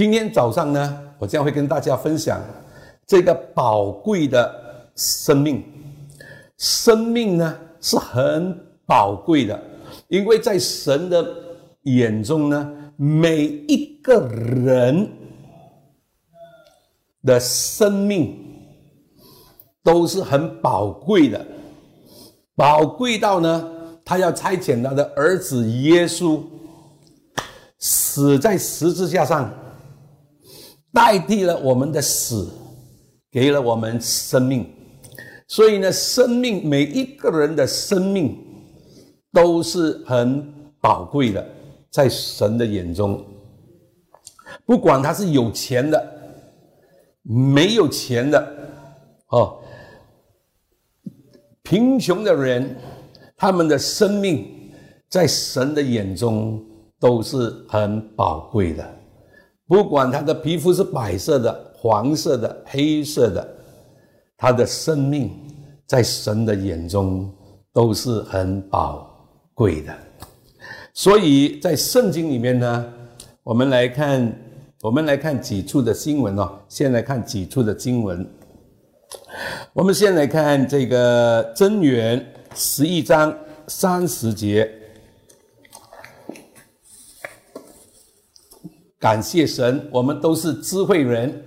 今天早上呢，我将会跟大家分享这个宝贵的生命。生命呢是很宝贵的，因为在神的眼中呢，每一个人的生命都是很宝贵的，宝贵到呢，他要差遣他的儿子耶稣死在十字架上，代替了我们的死，给了我们生命。所以呢，生命每一个人的生命都是很宝贵的，在神的眼中，不管他是有钱的、没有钱的，哦，贫穷的人，他们的生命在神的眼中都是很宝贵的，不管他的皮肤是白色的、黄色的、黑色的。他的生命在神的眼中都是很宝贵的，所以在圣经里面呢，我们来看，我们来看几处的经文哦。先来看几处的经文，我们先来看这个真元十一章三十节。感谢神，我们都是智慧人。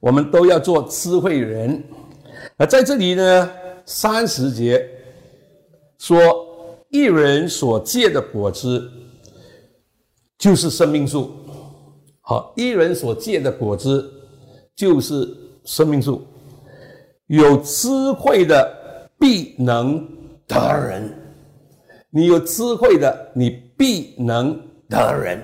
我们都要做智慧人，那在这里呢，三十节说，一人所借的果子就是生命树。好，一人所借的果子就是生命树。有智慧的必能得人，你有智慧的，你必能得人。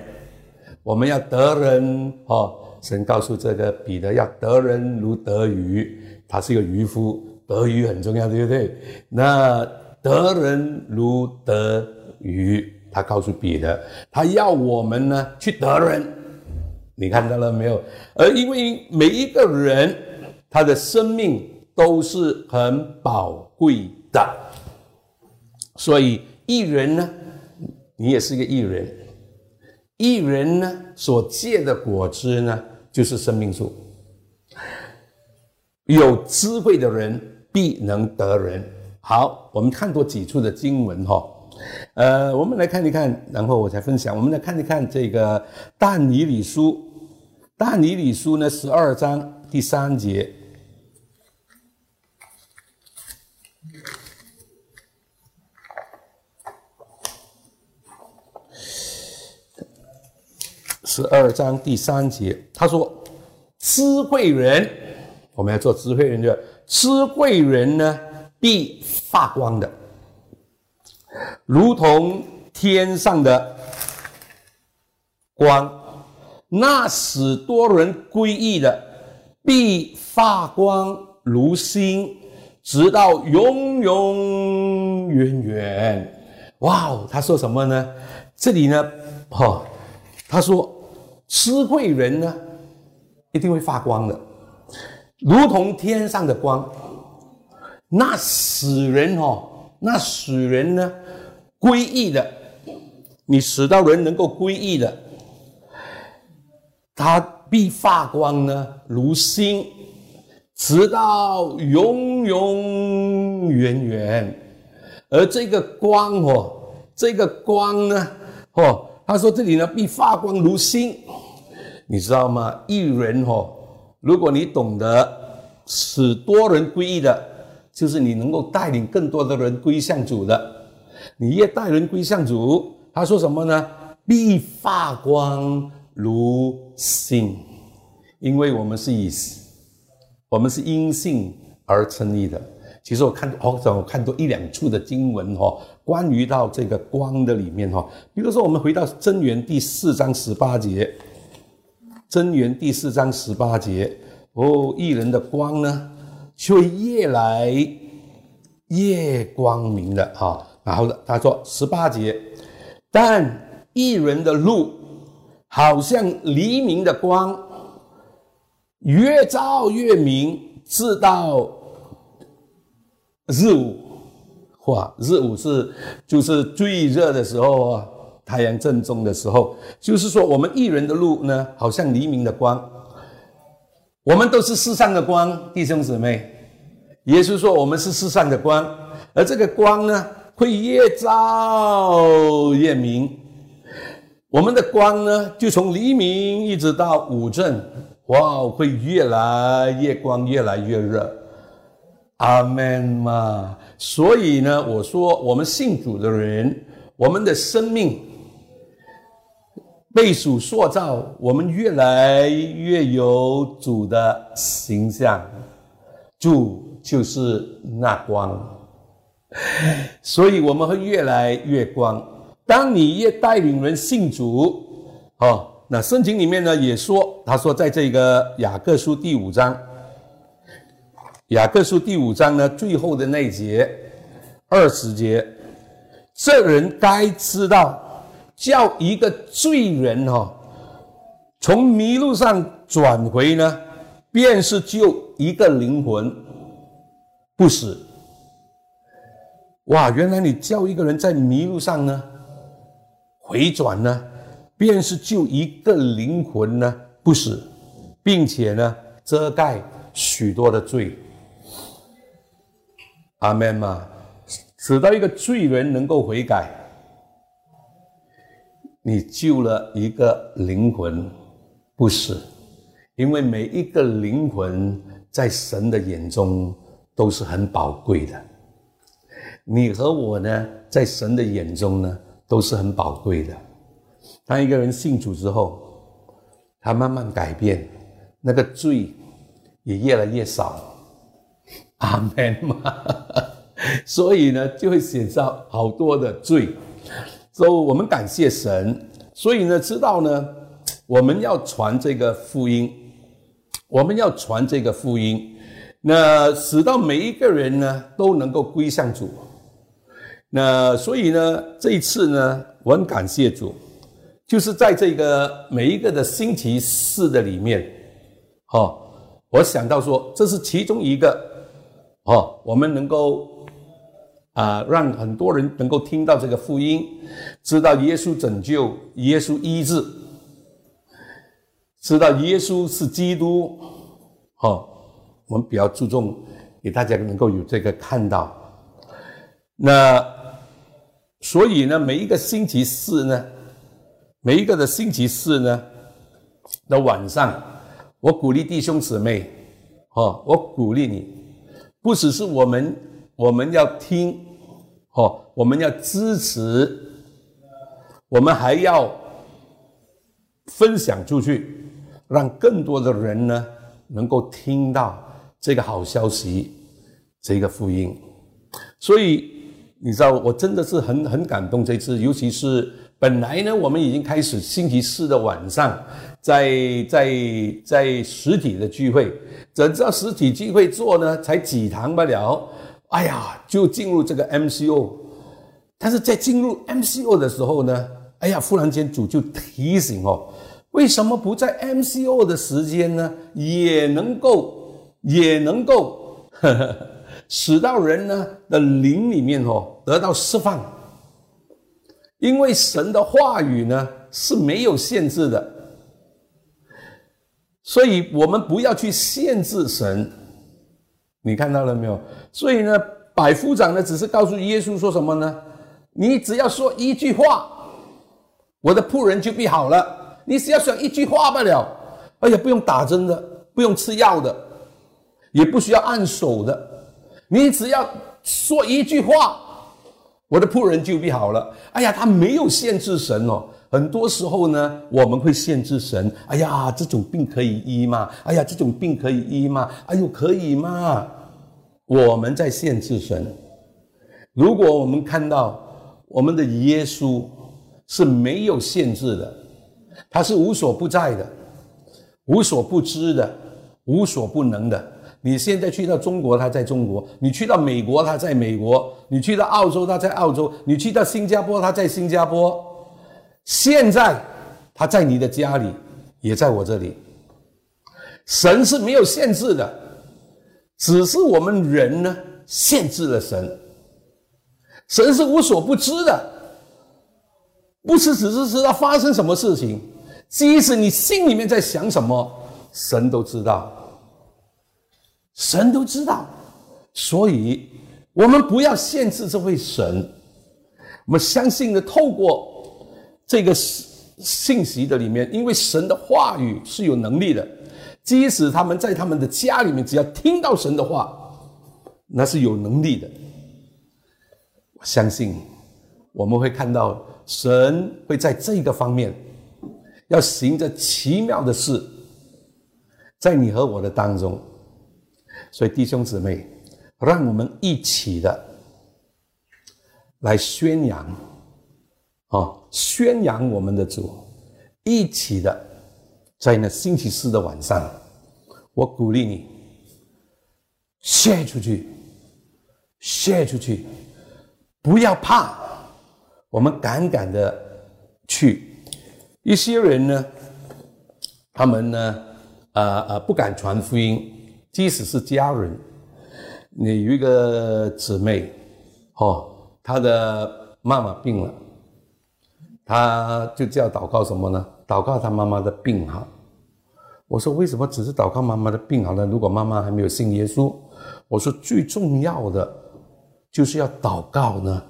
我们要得人，哦。神告诉这个彼得要得人如得鱼，他是一个渔夫，得鱼很重要，对不对？那得人如得鱼，他告诉彼得，他要我们呢去得人，你看到了没有？而因为每一个人他的生命都是很宝贵的，所以艺人呢，你也是一个艺人。一人呢所结的果子呢，就是生命树。有智慧的人必能得人。好，我们看多几处的经文哈。呃，我们来看一看，然后我才分享。我们来看一看这个但尼里书，但尼里书呢十二章第三节。十二章第三节，他说：“智慧人，我们要做智慧人，就智慧人呢，必发光的，如同天上的光；那使多人归义的，必发光如星，直到永永远远。”哇哦，他说什么呢？这里呢，哈，他说。智慧人呢，一定会发光的，如同天上的光。那使人哦，那使人呢，归义的，你使到人能够归义的，他必发光呢，如星，直到永永远远。而这个光哦，这个光呢，哦。他说：“这里呢，必发光如星，你知道吗？一人哦，如果你懂得使多人归义的，就是你能够带领更多的人归向主的。你越带人归向主，他说什么呢？必发光如星，因为我们是以我们是因信而成立的。其实我看哦，我看多一两处的经文哦。”关于到这个光的里面哈，比如说我们回到真言第四章十八节，真言第四章十八节哦，一人的光呢，却越来越光明的哈。然后他说十八节，但一人的路好像黎明的光，越照越明，直到日午。哇，日午是就是最热的时候啊，太阳正中的时候，就是说我们一人的路呢，好像黎明的光。我们都是世上的光，弟兄姊妹。耶稣说我们是世上的光，而这个光呢，会越照越明。我们的光呢，就从黎明一直到午正，哇，会越来越光，越来越热。阿门嘛。所以呢，我说我们信主的人，我们的生命被主塑造，我们越来越有主的形象。主就是那光，所以我们会越来越光。当你越带领人信主，哦，那圣经里面呢也说，他说在这个雅各书第五章，雅各书第五章呢最后的那一节二十节，这人该知道，叫一个罪人哈，从迷路上转回呢，便是救一个灵魂不死。哇，原来你叫一个人在迷路上呢。回转呢，便是救一个灵魂呢不死，并且呢遮盖许多的罪。阿门嘛，使到一个罪人能够悔改，你救了一个灵魂不死，因为每一个灵魂在神的眼中都是很宝贵的。你和我呢，在神的眼中呢？都是很宝贵的。当一个人信主之后，他慢慢改变，那个罪也越来越少。阿门嘛。所以呢，就会写上好多的罪。所以，我们感谢神。所以呢，知道呢，我们要传这个福音，我们要传这个福音，那使到每一个人呢都能够归向主。那所以呢，这一次呢，我很感谢主，就是在这个每一个的星期四的里面，哦，我想到说，这是其中一个，哦，我们能够啊，让很多人能够听到这个福音，知道耶稣拯救，耶稣医治，知道耶稣是基督，哦，我们比较注重给大家能够有这个看到，那。所以呢，每一个星期四呢，每一个的星期四呢的晚上，我鼓励弟兄姊妹，哦，我鼓励你，不只是我们我们要听，哦，我们要支持，我们还要分享出去，让更多的人呢能够听到这个好消息，这个福音，所以。你知道，我真的是很很感动这次，尤其是本来呢，我们已经开始星期四的晚上，在在在实体的聚会，怎知道实体聚会做呢，才几堂不了，哎呀，就进入这个 MCO，但是在进入 MCO 的时候呢，哎呀，忽然间主就提醒哦，为什么不在 MCO 的时间呢，也能够也能够。呵呵使到人呢的灵里面哦得到释放，因为神的话语呢是没有限制的，所以我们不要去限制神。你看到了没有？所以呢，百夫长呢只是告诉耶稣说什么呢？你只要说一句话，我的仆人就必好了。你只要说一句话罢了，而且不用打针的，不用吃药的，也不需要按手的。你只要说一句话，我的仆人就必好了。哎呀，他没有限制神哦。很多时候呢，我们会限制神。哎呀，这种病可以医吗？哎呀，这种病可以医吗？哎呦，可以吗？我们在限制神。如果我们看到我们的耶稣是没有限制的，他是无所不在的，无所不知的，无所不能的。你现在去到中国，他在中国；你去到美国，他在美国；你去到澳洲，他在澳洲；你去到新加坡，他在新加坡。现在他在你的家里，也在我这里。神是没有限制的，只是我们人呢限制了神。神是无所不知的，不是只是知道发生什么事情，即使你心里面在想什么，神都知道，神都知道。所以，我们不要限制这位神，我们相信的透过这个信息的里面，因为神的话语是有能力的，即使他们在他们的家里面，只要听到神的话，那是有能力的。我相信我们会看到神会在这个方面要行着奇妙的事，在你和我的当中。所以弟兄姊妹，让我们一起的来宣扬。啊！宣扬我们的主，一起的，在那星期四的晚上，我鼓励你献出去献出去，不要怕，我们敢敢的去。一些人呢，他们呢，呃呃，不敢传福音，即使是家人。你有一个姊妹，哦，她的妈妈病了。她就叫祷告什么呢？祷告她妈妈的病好。我说为什么只是祷告妈妈的病好呢？如果妈妈还没有信耶稣，我说最重要的就是要祷告呢，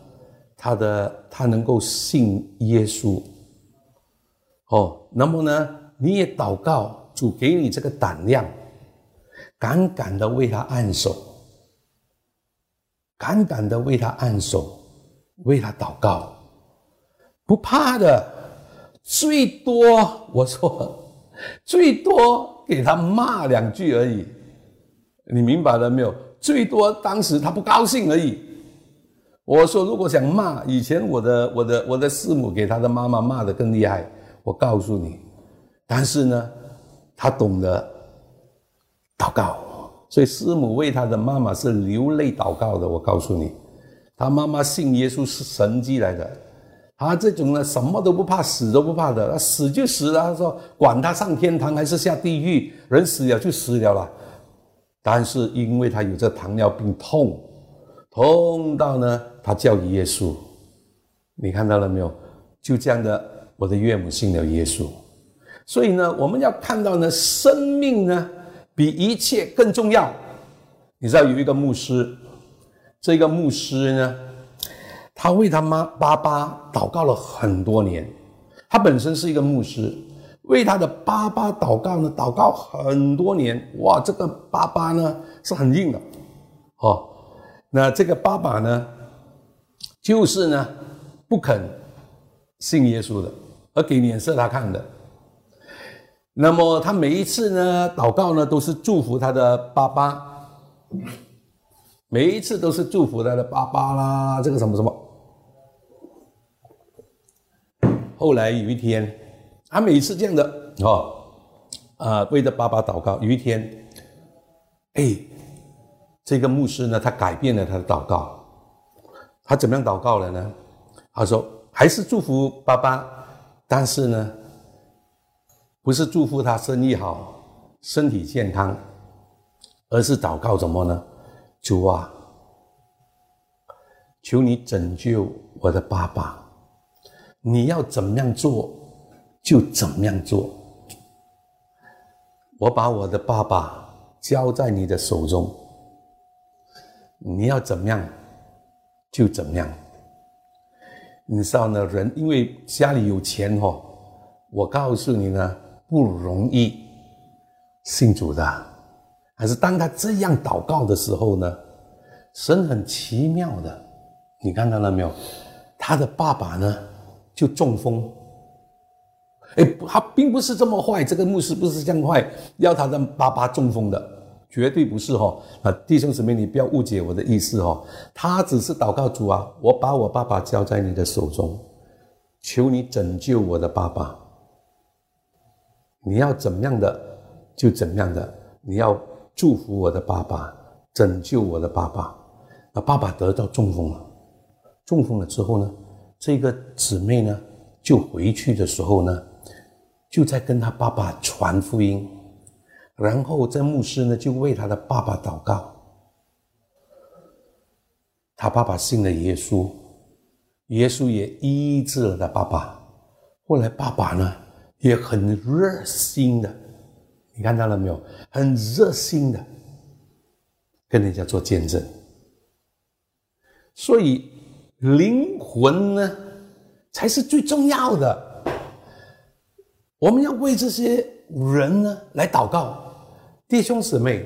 他的他能够信耶稣。哦，那么呢，你也祷告主给你这个胆量，敢敢的为他按手，敢敢的为他按手，为他祷告。不怕的，最多我说，最多给他骂两句而已，你明白了没有？最多当时他不高兴而已。我说如果想骂，以前我的我的我的师母给他的妈妈骂的更厉害。我告诉你，但是呢，他懂得祷告，所以师母为他的妈妈是流泪祷告的。我告诉你，他妈妈信耶稣是神迹来的。他这种呢，什么都不怕，死都不怕的，他死就死了。他说，管他上天堂还是下地狱，人死了就死了了。但是因为他有这糖尿病，痛，痛到呢，他叫耶稣。你看到了没有？就这样的，我的岳母信了耶稣。所以呢，我们要看到呢，生命呢，比一切更重要。你知道有一个牧师，这个牧师呢。他为他妈爸爸祷告了很多年，他本身是一个牧师，为他的爸爸祷告呢，祷告很多年。哇，这个爸爸呢是很硬的，哦，那这个爸爸呢，就是呢不肯信耶稣的，而给脸色他看的。那么他每一次呢祷告呢，都是祝福他的爸爸，每一次都是祝福他的爸爸啦，这个什么什么。后来有一天，他每一次这样的哦，啊，为着爸爸祷告。有一天，哎，这个牧师呢，他改变了他的祷告。他怎么样祷告了呢？他说还是祝福爸爸，但是呢，不是祝福他生意好、身体健康，而是祷告什么呢？主啊，求你拯救我的爸爸。你要怎么样做，就怎么样做。我把我的爸爸交在你的手中，你要怎么样，就怎么样。你知道呢，人因为家里有钱哦，我告诉你呢，不容易信主的。还是当他这样祷告的时候呢，神很奇妙的，你看到了没有？他的爸爸呢？就中风，哎，他并不是这么坏，这个牧师不是这样坏，要他的爸爸中风的，绝对不是哈。啊，弟兄姊妹，你不要误解我的意思哦，他只是祷告主啊，我把我爸爸交在你的手中，求你拯救我的爸爸。你要怎么样的就怎么样的，你要祝福我的爸爸，拯救我的爸爸。那爸爸得到中风了，中风了之后呢？这个姊妹呢，就回去的时候呢，就在跟他爸爸传福音，然后这牧师呢就为他的爸爸祷告。他爸爸信了耶稣，耶稣也医治了他爸爸。后来爸爸呢也很热心的，你看到了没有？很热心的跟人家做见证。所以灵魂呢才是最重要的。我们要为这些人呢来祷告，弟兄姊妹，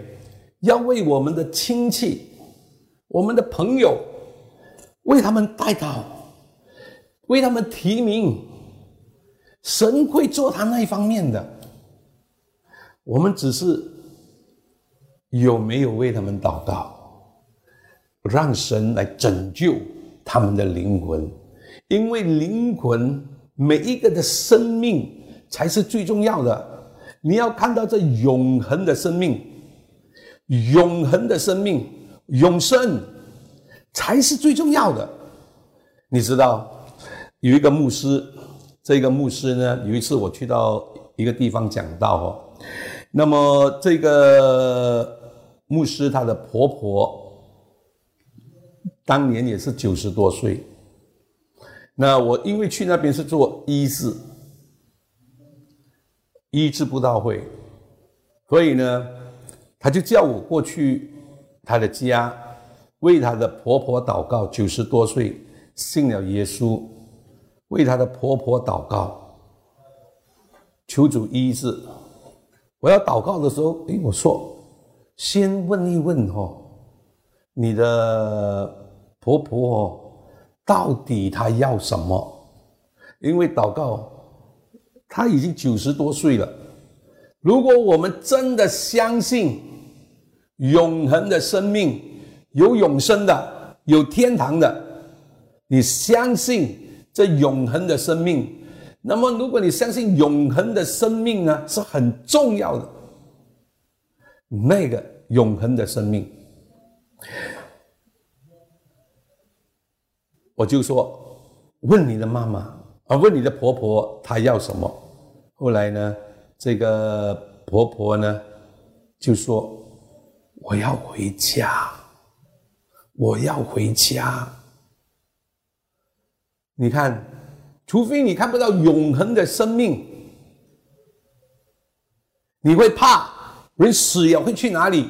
要为我们的亲戚、我们的朋友，为他们代祷，为他们提名。神会做他那一方面的，我们只是有没有为他们祷告，让神来拯救他们的灵魂，因为灵魂每一个的生命才是最重要的。你要看到这永恒的生命，永恒的生命，永生才是最重要的。你知道有一个牧师。这个牧师呢，有一次我去到一个地方讲道哦，那么这个牧师他的婆婆当年也是九十多岁，那我因为去那边是做医治。医治布道会，所以呢，他就叫我过去他的家为他的婆婆祷告，九十多岁信了耶稣。为她的婆婆祷告，求主医治。我要祷告的时候，诶，我说先问一问哦，你的婆婆哦，到底她要什么？因为祷告，她已经九十多岁了。如果我们真的相信永恒的生命，有永生的，有天堂的，你相信？这永恒的生命，那么如果你相信永恒的生命呢，是很重要的。那个永恒的生命，我就说，问你的妈妈啊，问你的婆婆，她要什么？后来呢，这个婆婆呢，就说，我要回家，我要回家。你看，除非你看不到永恒的生命，你会怕人死了会去哪里？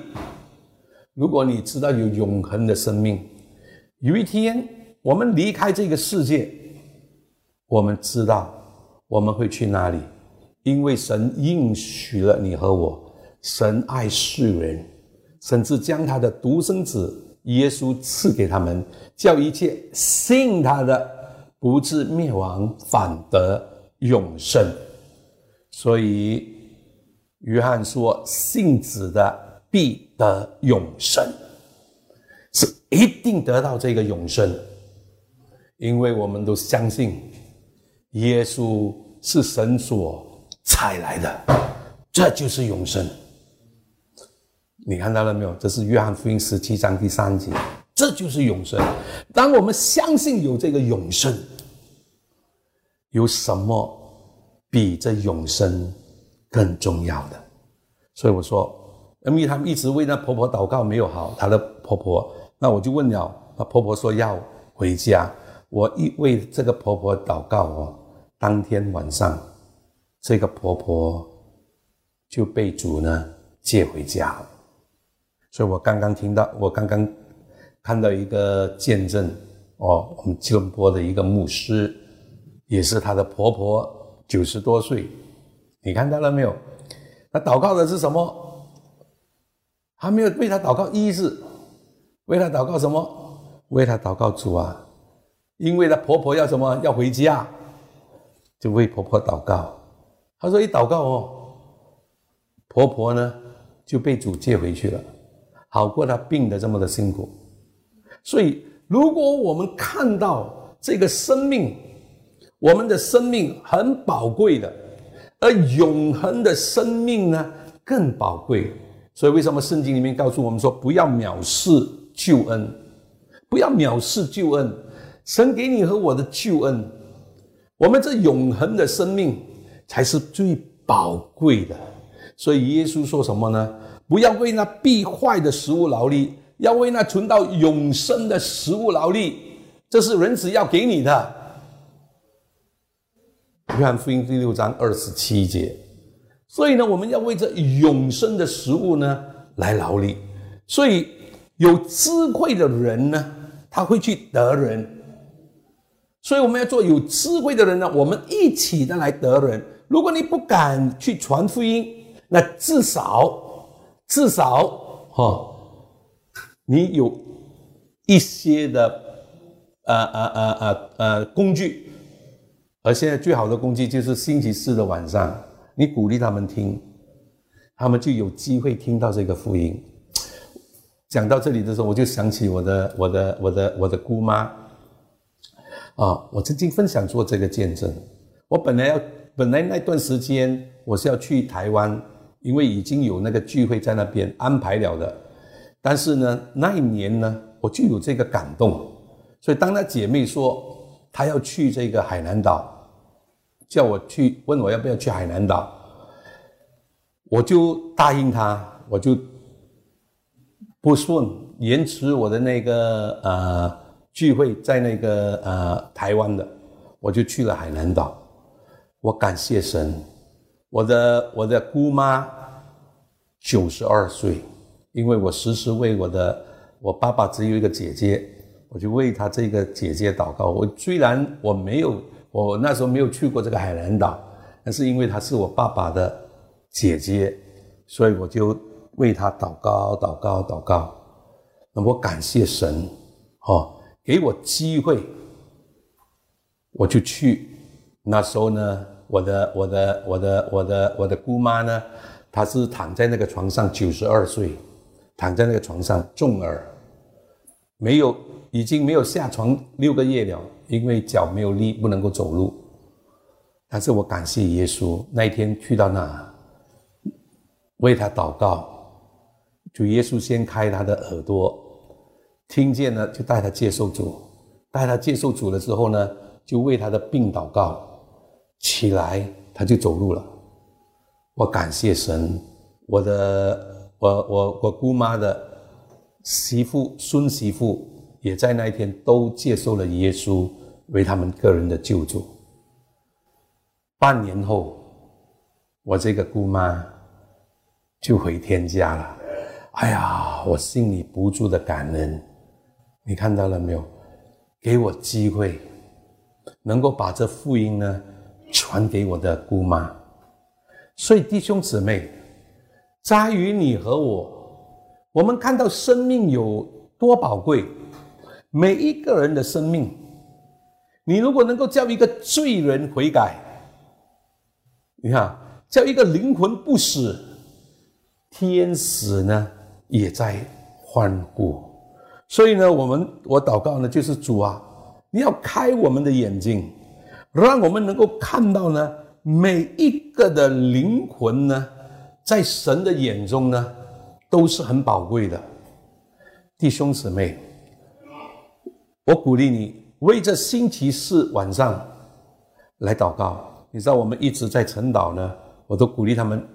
如果你知道有永恒的生命，有一天我们离开这个世界，我们知道我们会去哪里，因为神应许了你和我，神爱世人，甚至将他的独生子耶稣赐给他们，叫一切信他的。不至灭亡，反得永生。所以约翰说：“信子的必得永生，是一定得到这个永生，因为我们都相信耶稣是神所采来的，这就是永生。你看到了没有？这是约翰福音十七章第三节。”这就是永生。当我们相信有这个永生，有什么比这永生更重要的？所以我说，因为他们一直为那婆婆祷告没有好，她的婆婆，那我就问了，那婆婆说要回家。我一为这个婆婆祷告哦，当天晚上，这个婆婆就被主呢接回家了。所以我刚刚听到，我刚刚。看到一个见证哦，我们吉隆坡的一个牧师，也是他的婆婆九十多岁，你看到了没有？他祷告的是什么？还没有为他祷告医治，为他祷告什么？为他祷告主啊！因为他婆婆要什么？要回家，就为婆婆祷告。他说一祷告哦，婆婆呢就被主接回去了，好过他病的这么的辛苦。所以，如果我们看到这个生命，我们的生命很宝贵的，而永恒的生命呢更宝贵。所以，为什么圣经里面告诉我们说，不要藐视救恩，不要藐视救恩？神给你和我的救恩，我们这永恒的生命才是最宝贵的。所以，耶稣说什么呢？不要为那必坏的食物劳力。要为那存到永生的食物劳力，这是人子要给你的。约翰福音第六章二十七节。所以呢，我们要为这永生的食物呢来劳力。所以有智慧的人呢，他会去得人。所以我们要做有智慧的人呢，我们一起的来得人。如果你不敢去传福音，那至少至少哈，你有一些的呃呃呃呃呃工具。而现在最好的工具就是星期四的晚上。你鼓励他们听，他们就有机会听到这个福音。讲到这里的时候，我就想起我的、我的、我的、我的姑妈啊！我曾经分享过这个见证。我本来要，本来那段时间我是要去台湾，因为已经有那个聚会在那边安排了的。但是呢，那一年呢，我就有这个感动，所以当那姐妹说她要去这个海南岛。叫我去问我要不要去海南岛，我就答应他，我就不顺延迟我的那个呃聚会在那个呃台湾的，我就去了海南岛。我感谢神，我的我的姑妈九十二岁，因为我时时为我的我爸爸只有一个姐姐，我就为他这个姐姐祷告。我虽然我没有。我那时候没有去过这个海南岛，但是因为她是我爸爸的姐姐，所以我就为她祷告、祷告、祷告。那我感谢神，哦，给我机会，我就去。那时候呢，我的、我的、我的、我的、我的姑妈呢，她是躺在那个床上，九十二岁，躺在那个床上，重耳，没有，已经没有下床六个月了。因为脚没有力，不能够走路。但是我感谢耶稣，那一天去到那，为他祷告，主耶稣先开他的耳朵，听见了就带他接受主，带他接受主了之后呢，就为他的病祷告，起来他就走路了。我感谢神，我的我我我姑妈的媳妇孙媳妇也在那一天都接受了耶稣。为他们个人的救助。半年后，我这个姑妈就回天家了。哎呀，我心里不住的感恩。你看到了没有？给我机会，能够把这福音呢传给我的姑妈。所以弟兄姊妹，在于你和我，我们看到生命有多宝贵，每一个人的生命。你如果能够叫一个罪人悔改，你看，叫一个灵魂不死，天使呢也在欢呼。所以呢，我们我祷告呢，就是主啊，你要开我们的眼睛，让我们能够看到呢，每一个的灵魂呢，在神的眼中呢，都是很宝贵的。弟兄姊妹，我鼓励你。为这星期四晚上来祷告，你知道我们一直在晨祷呢，我都鼓励他们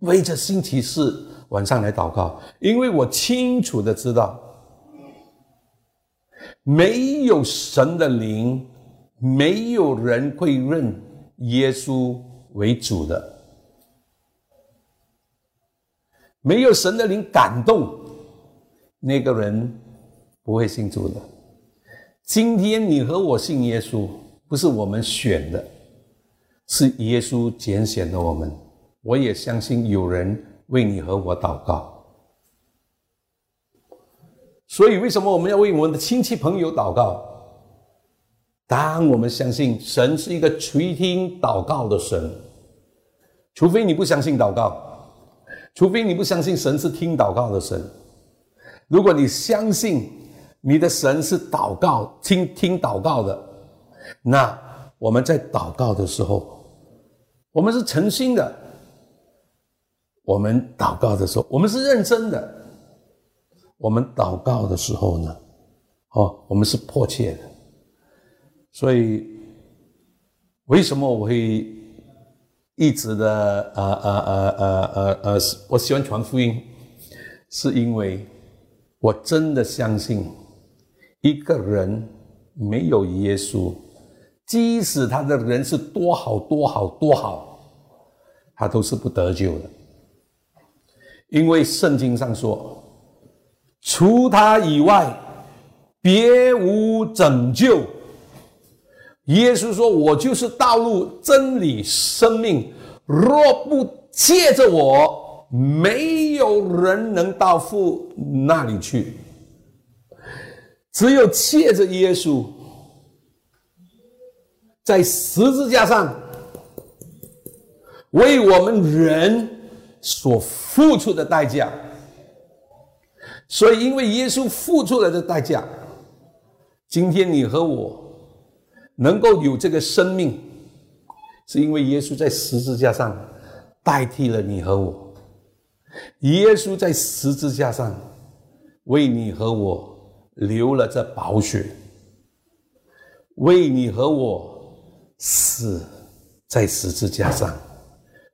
为这星期四晚上来祷告，因为我清楚的知道，没有神的灵，没有人会认耶稣为主的，没有神的灵感动，那个人不会信主的。今天你和我信耶稣，不是我们选的，是耶稣拣选的我们。我也相信有人为你和我祷告。所以，为什么我们要为我们的亲戚朋友祷告？当我们相信神是一个垂听祷告的神，除非你不相信祷告，除非你不相信神是听祷告的神。如果你相信，你的神是祷告听听祷告的，那我们在祷告的时候，我们是诚心的。我们祷告的时候，我们是认真的。我们祷告的时候呢，哦，我们是迫切的。所以，为什么我会一直的呃呃呃呃呃呃，我喜欢传福音，是因为我真的相信。一个人没有耶稣，即使他的人是多好多好多好，他都是不得救的，因为圣经上说，除他以外，别无拯救。耶稣说：“我就是道路、真理、生命，若不借着我，没有人能到父那里去。只有借着耶稣。”在十字架上为我们人所付出的代价，所以因为耶稣付出了的代价，今天你和我能够有这个生命，是因为耶稣在十字架上代替了你和我。耶稣在十字架上为你和我流了这宝血，为你和我。死在十字架上，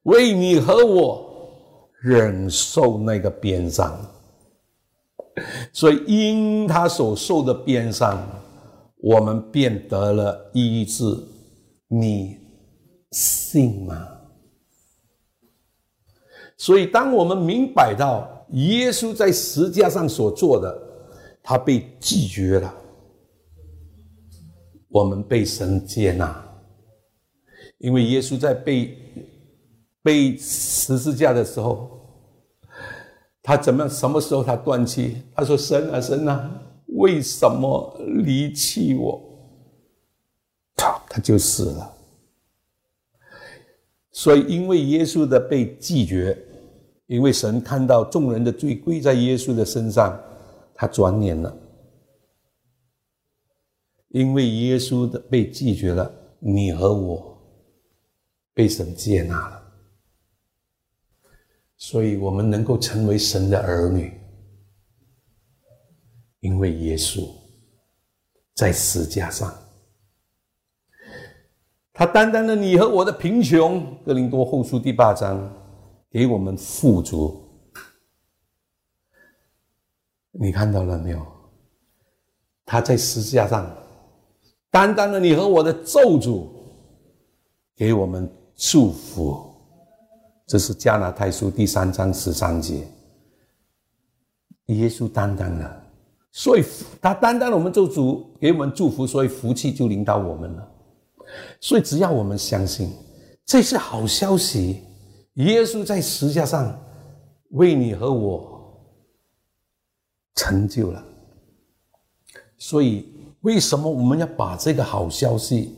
为你和我忍受那个鞭伤，所以因他所受的鞭伤，我们便得了医治。你信吗？所以，当我们明白到耶稣在十字架上所做的，他被拒绝了，我们被神接纳。因为耶稣在被被十字架的时候，他怎么什么时候他断气？他说：“神啊神啊，为什么离弃我？”他他就死了。所以，因为耶稣的被拒绝，因为神看到众人的罪归在耶稣的身上，他转念了。因为耶稣的被拒绝了，你和我。被神接纳了，所以我们能够成为神的儿女，因为耶稣在十字架上，他担当了你和我的贫穷。哥林多后书第八章给我们富足，你看到了没有？他在十字架上担当了你和我的咒诅，给我们。祝福，这是加拿太书第三章十三节。耶稣担当了，所以他担当了我们做主，给我们祝福，所以福气就临到我们了。所以只要我们相信，这是好消息。耶稣在十字架上为你和我成就了。所以为什么我们要把这个好消息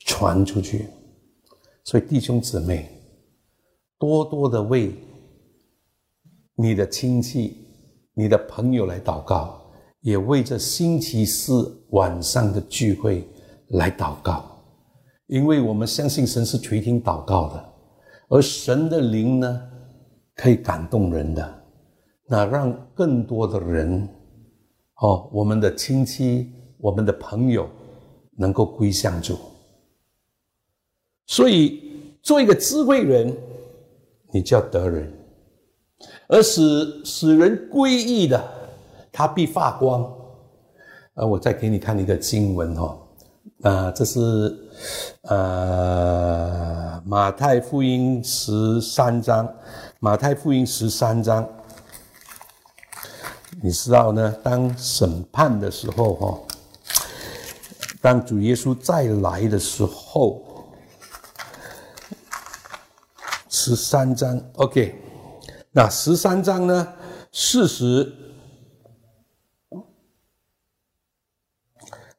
传出去？所以，弟兄姊妹，多多的为你的亲戚、你的朋友来祷告，也为这星期四晚上的聚会来祷告，因为我们相信神是垂听祷告的，而神的灵呢，可以感动人的，那让更多的人，哦，我们的亲戚、我们的朋友，能够归向主。所以，做一个智慧人，你叫得人；而使使人归义的，他必发光。呃，我再给你看一个经文哈，啊，这是呃马太福音十三章，马太福音十三章，你知道呢？当审判的时候哈，当主耶稣再来的时候。十三章，OK，那十三章呢？四十，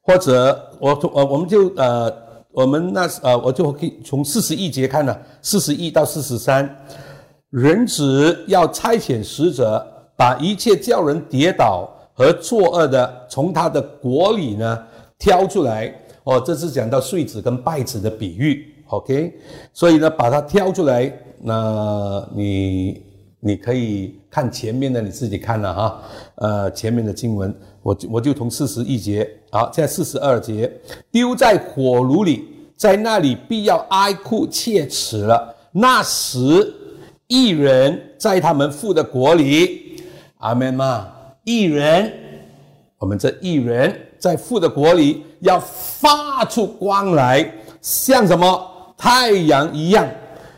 或者我从呃，我们就呃，我们那呃，我就可以从四十一节看了，四十一到四十三，人子要差遣使者，把一切叫人跌倒和作恶的，从他的国里呢挑出来。哦，这是讲到穗子跟败子的比喻，OK，所以呢，把它挑出来。那你你可以看前面的，你自己看了哈。呃，前面的经文，我就我就从四十一节，好，现在四十二节，丢在火炉里，在那里必要哀哭切齿了。那时，一人在他们父的国里，阿门吗？一人，我们这一人在父的国里要发出光来，像什么太阳一样。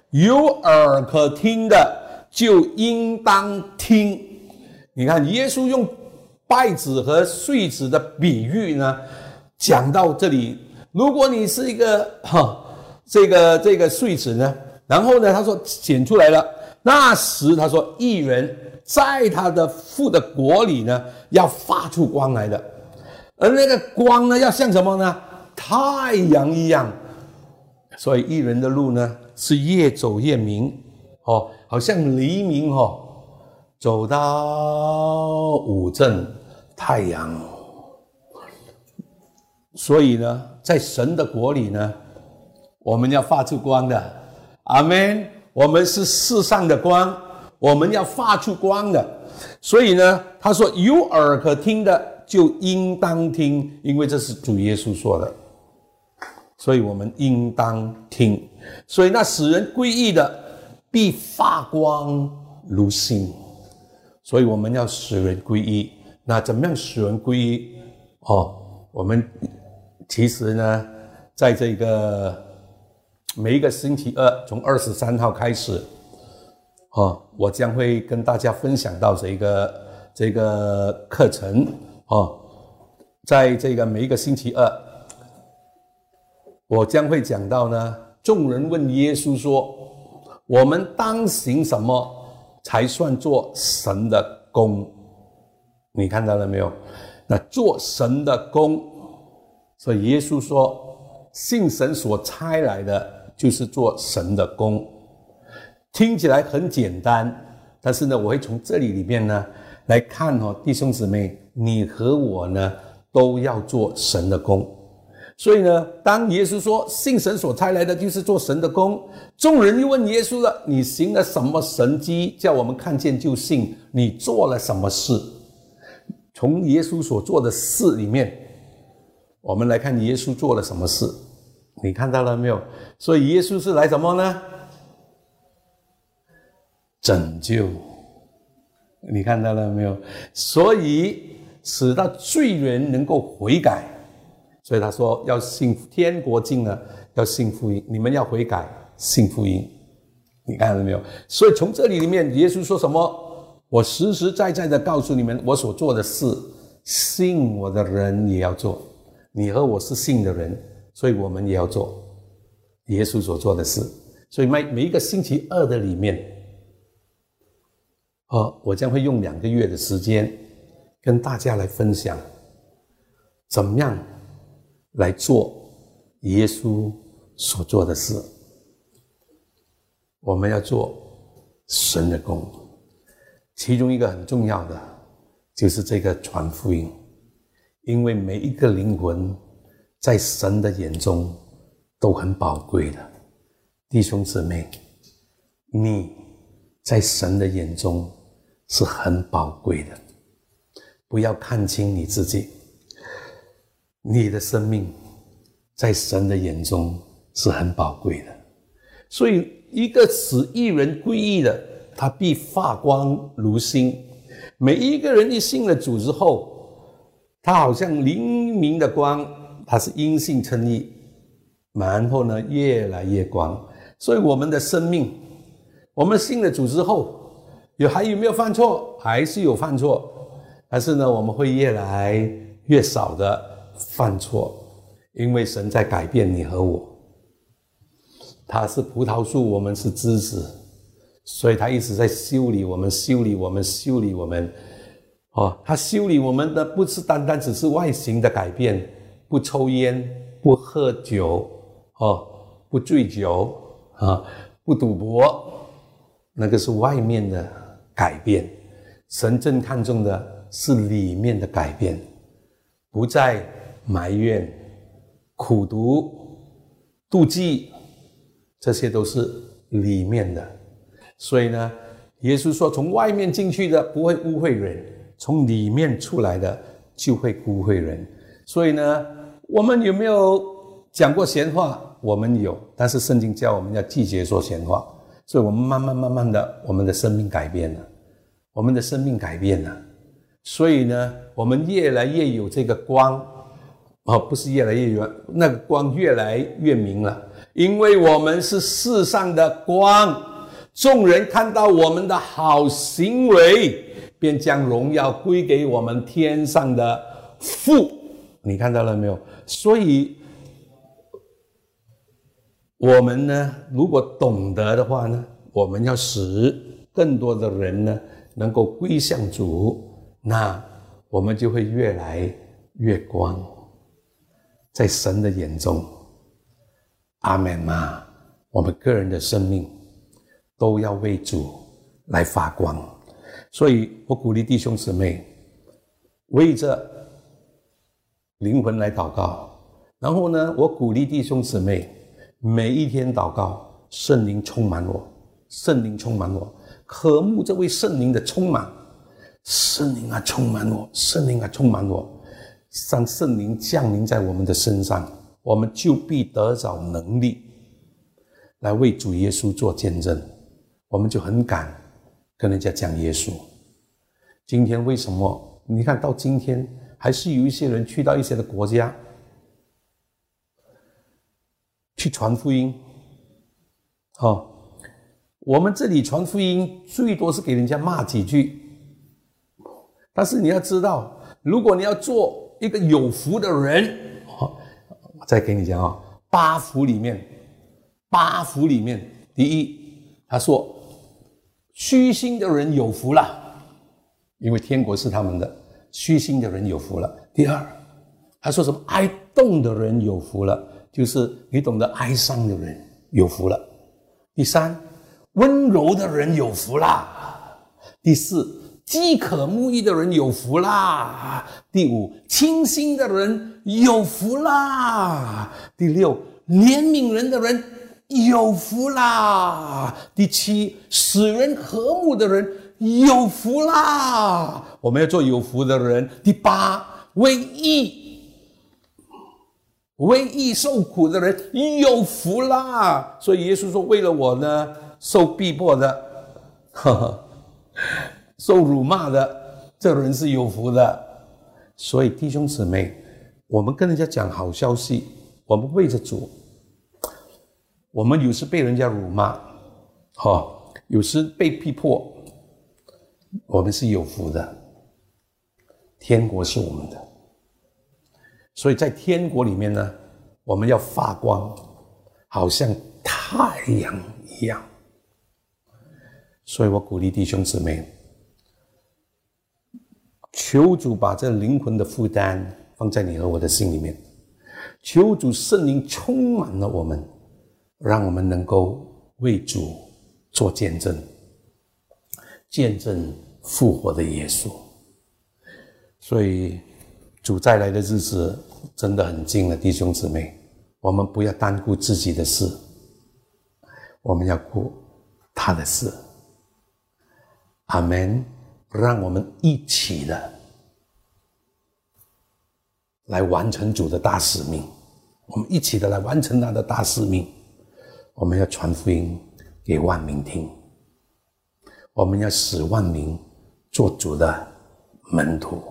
有耳可听的，就应当听。你看，耶稣用稗子和穗子的比喻呢，讲到这里。如果你是一个哈，这个这个穗子呢，然后呢，他说剪出来了，那时他说一人在他的父的国里呢，要发出光来的，而那个光呢，要像什么呢？太阳一样。所以一人的路呢？是越走越明，哦，好像黎明哦，走到五正太阳。所以呢，在神的国里呢，我们要发出光的，阿门。我们是世上的光，我们要发出光的。所以呢，他说有耳可听的就应当听，因为这是主耶稣说的。所以我们应当听，所以那使人归义的必发光如星，所以我们要使人归一。那怎么样使人归一？哦，我们其实呢，在这个每一个星期二，从二十三号开始，哦，我将会跟大家分享到这个这个课程哦，在这个每一个星期二。我将会讲到呢。众人问耶稣说：“我们当行什么才算做神的功？”你看到了没有？那做神的功，所以耶稣说：“信神所差来的，就是做神的功。”听起来很简单，但是呢，我会从这里里面呢来看哦，弟兄姊妹，你和我呢都要做神的功。所以呢，当耶稣说信神所差来的就是做神的工，众人又问耶稣了：“你行了什么神迹，叫我们看见就信？你做了什么事？”从耶稣所做的事里面，我们来看耶稣做了什么事。你看到了没有？所以耶稣是来什么呢？拯救。你看到了没有？所以使到罪人能够悔改。所以他说要信天国经呢，要信福音。你们要悔改，信福音。你看到没有？所以从这里里面，耶稣说什么？我实实在在的告诉你们，我所做的事，信我的人也要做。你和我是信的人，所以我们也要做耶稣所做的事。所以每每一个星期二的里面，哦，我将会用两个月的时间，跟大家来分享，怎么样？来做耶稣所做的事，我们要做神的工，其中一个很重要的就是这个传福音，因为每一个灵魂在神的眼中都很宝贵的，弟兄姊妹，你在神的眼中是很宝贵的，不要看清你自己。你的生命在神的眼中是很宝贵的，所以一个使一人归义的，他必发光如星。每一个人一信了主之后，他好像黎明的光，他是因信称义，然后呢越来越光。所以我们的生命，我们信了主之后，有还有没有犯错？还是有犯错，但是呢，我们会越来越少的。犯错，因为神在改变你和我。他是葡萄树，我们是枝子，所以他一直在修理我们，修理我们，修理我们。哦，他修理我们的不是单单只是外形的改变，不抽烟，不喝酒，哦，不醉酒，啊，不赌博，那个是外面的改变。神正看重的是里面的改变，不再。埋怨、苦读、妒忌，这些都是里面的。所以呢，耶稣说：“从外面进去的不会污秽人，从里面出来的就会污秽人。”所以呢，我们有没有讲过闲话？我们有，但是圣经教我们要拒绝说闲话。所以我们慢慢慢慢的，我们的生命改变了，我们的生命改变了。所以呢，我们越来越有这个光。哦，不是越来越远，那个光越来越明了，因为我们是世上的光。众人看到我们的好行为，便将荣耀归给我们天上的父。你看到了没有？所以，我们呢，如果懂得的话呢，我们要使更多的人呢，能够归向主，那我们就会越来越光，在神的眼中，阿门嘛。我们个人的生命。都要为主来发光，所以我鼓励弟兄姊妹为着灵魂来祷告。然后呢，我鼓励弟兄姊妹每一天祷告，圣灵充满我，圣灵充满我，渴慕这位圣灵的充满。圣灵啊，充满我，圣灵啊，充满我，让圣灵降临在我们的身上，我们就必得着能力来为主耶稣做见证。我们就很敢跟人家讲耶稣。今天为什么？你看到今天还是有一些人去到一些的国家去传福音。好，我们这里传福音最多是给人家骂几句。但是你要知道，如果你要做一个有福的人，好，我再给你讲啊，八福里面，八福里面，第一，他说。虚心的人有福了，因为天国是他们的。虚心的人有福了。第二，他说什么？哀动的人有福了，就是你懂得哀伤的人有福了。第三，温柔的人有福啦。第四，饥渴慕义的人有福啦。第五，清心的人有福啦。第六，怜悯人的人。有福啦！第七，使人和睦的人有福啦！我们要做有福的人。第八，为义为义受苦的人有福啦！所以耶稣说：“为了我呢，受逼迫的，呵呵，受辱骂的，这人是有福的。”所以弟兄姊妹，我们跟人家讲好消息，我们为着主。我们有时被人家辱骂，哈，有时被逼迫，我们是有福的，天国是我们的，所以在天国里面呢，我们要发光，好像太阳一样。所以我鼓励弟兄姊妹，求主把这灵魂的负担放在你和我的心里面，求主圣灵充满了我们。让我们能够为主做见证，见证复活的耶稣。所以主再来的日子真的很近了，弟兄姊妹，我们不要单顾自己的事，我们要顾他的事。阿门。让我们一起的来完成主的大使命，我们一起的来完成他的大使命。我们要传福音给万民听，我们要使万民做主的门徒。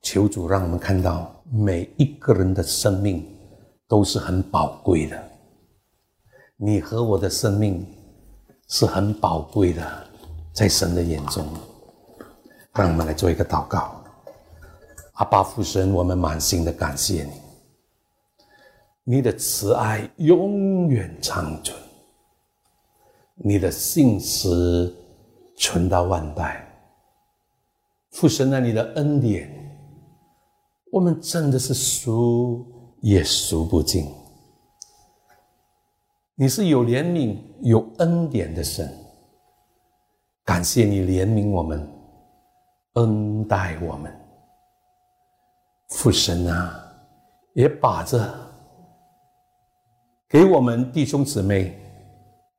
求主让我们看到每一个人的生命都是很宝贵的，你和我的生命是很宝贵的，在神的眼中。让我们来做一个祷告，阿爸父神，我们满心的感谢你。你的慈爱永远长存，你的信实存到万代。父神啊，你的恩典，我们真的是数也数不尽。你是有怜悯、有恩典的神，感谢你怜悯我们，恩待我们。父神啊，也把这。给我们弟兄姊妹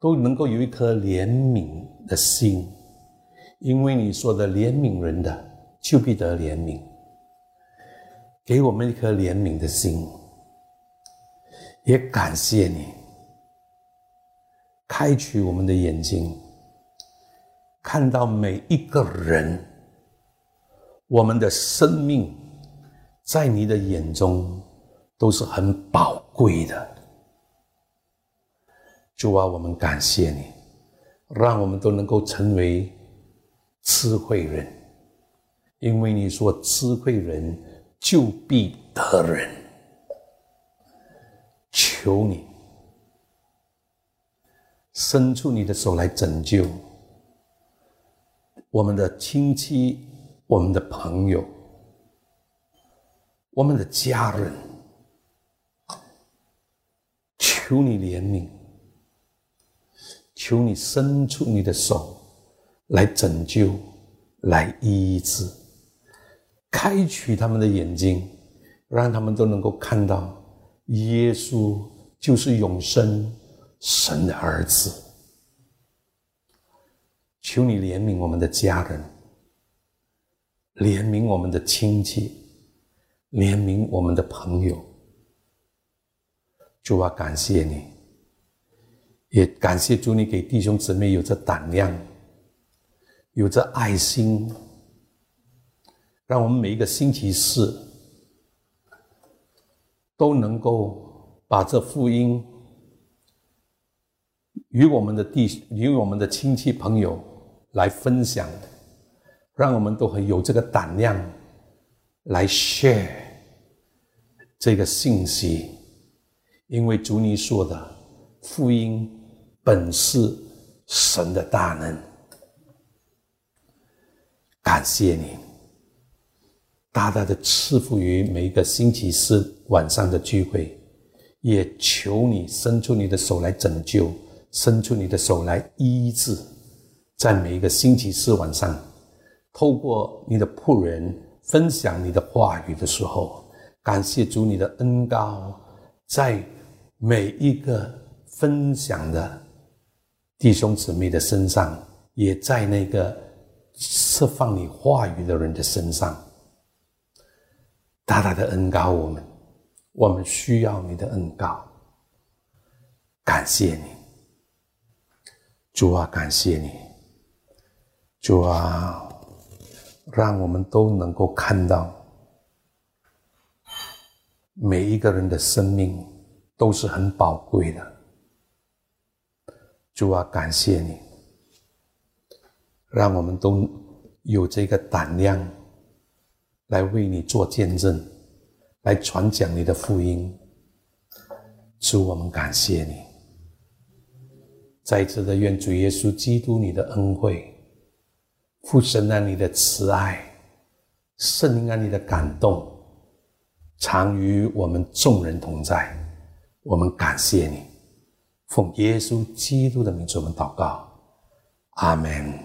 都能够有一颗怜悯的心，因为你说的怜悯人的就必得怜悯。给我们一颗怜悯的心，也感谢你开启我们的眼睛，看到每一个人，我们的生命在你的眼中都是很宝贵的。主啊，我们感谢你，让我们都能够成为智慧人，因为你说智慧人就必得人。求你伸出你的手来拯救我们的亲戚、我们的朋友、我们的家人，求你怜悯。求你伸出你的手来拯救，来医治，开启他们的眼睛，让他们都能够看到耶稣就是永生神的儿子。求你怜悯我们的家人，怜悯我们的亲戚，怜悯我们的朋友。主啊，感谢你。也感谢主，你给弟兄姊妹有着胆量，有着爱心，让我们每一个星期四都能够把这福音与我们的弟与我们的亲戚朋友来分享，让我们都很有这个胆量来 share 这个信息，因为主你说的福音。本是神的大能，感谢你大大的赐福于每一个星期四晚上的聚会，也求你伸出你的手来拯救，伸出你的手来医治，在每一个星期四晚上，透过你的仆人分享你的话语的时候，感谢主你的恩高，在每一个分享的。弟兄姊妹的身上，也在那个释放你话语的人的身上，大大的恩高我们，我们需要你的恩高，感谢你，主啊，感谢你，主啊，让我们都能够看到，每一个人的生命都是很宝贵的。主啊，感谢你，让我们都有这个胆量来为你做见证，来传讲你的福音。主，我们感谢你，再次的愿主耶稣基督你的恩惠、父神啊你的慈爱、圣灵啊你的感动，常与我们众人同在。我们感谢你。奉耶稣基督的名，我们祷告，阿门。